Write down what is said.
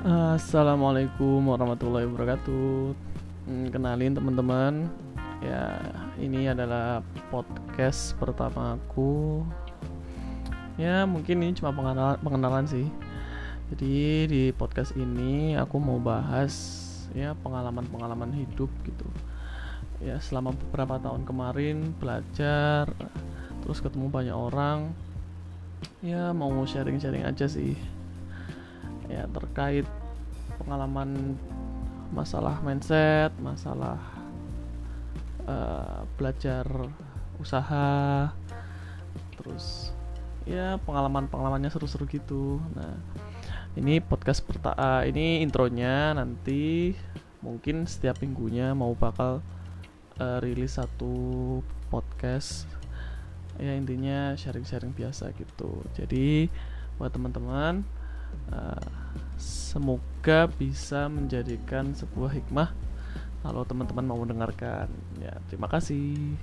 Assalamualaikum warahmatullahi wabarakatuh. Hmm, kenalin teman-teman, ya ini adalah podcast pertamaku. Ya mungkin ini cuma pengenalan, pengenalan sih. Jadi di podcast ini aku mau bahas ya pengalaman-pengalaman hidup gitu. Ya selama beberapa tahun kemarin belajar, terus ketemu banyak orang. Ya mau sharing-sharing aja sih ya terkait pengalaman masalah mindset, masalah uh, belajar usaha, terus ya pengalaman-pengalamannya seru-seru gitu. Nah, ini podcast perta uh, ini intronya nanti mungkin setiap minggunya mau bakal uh, rilis satu podcast ya intinya sharing-sharing biasa gitu jadi buat teman-teman uh, semoga bisa menjadikan sebuah hikmah kalau teman-teman mau mendengarkan. Ya terima kasih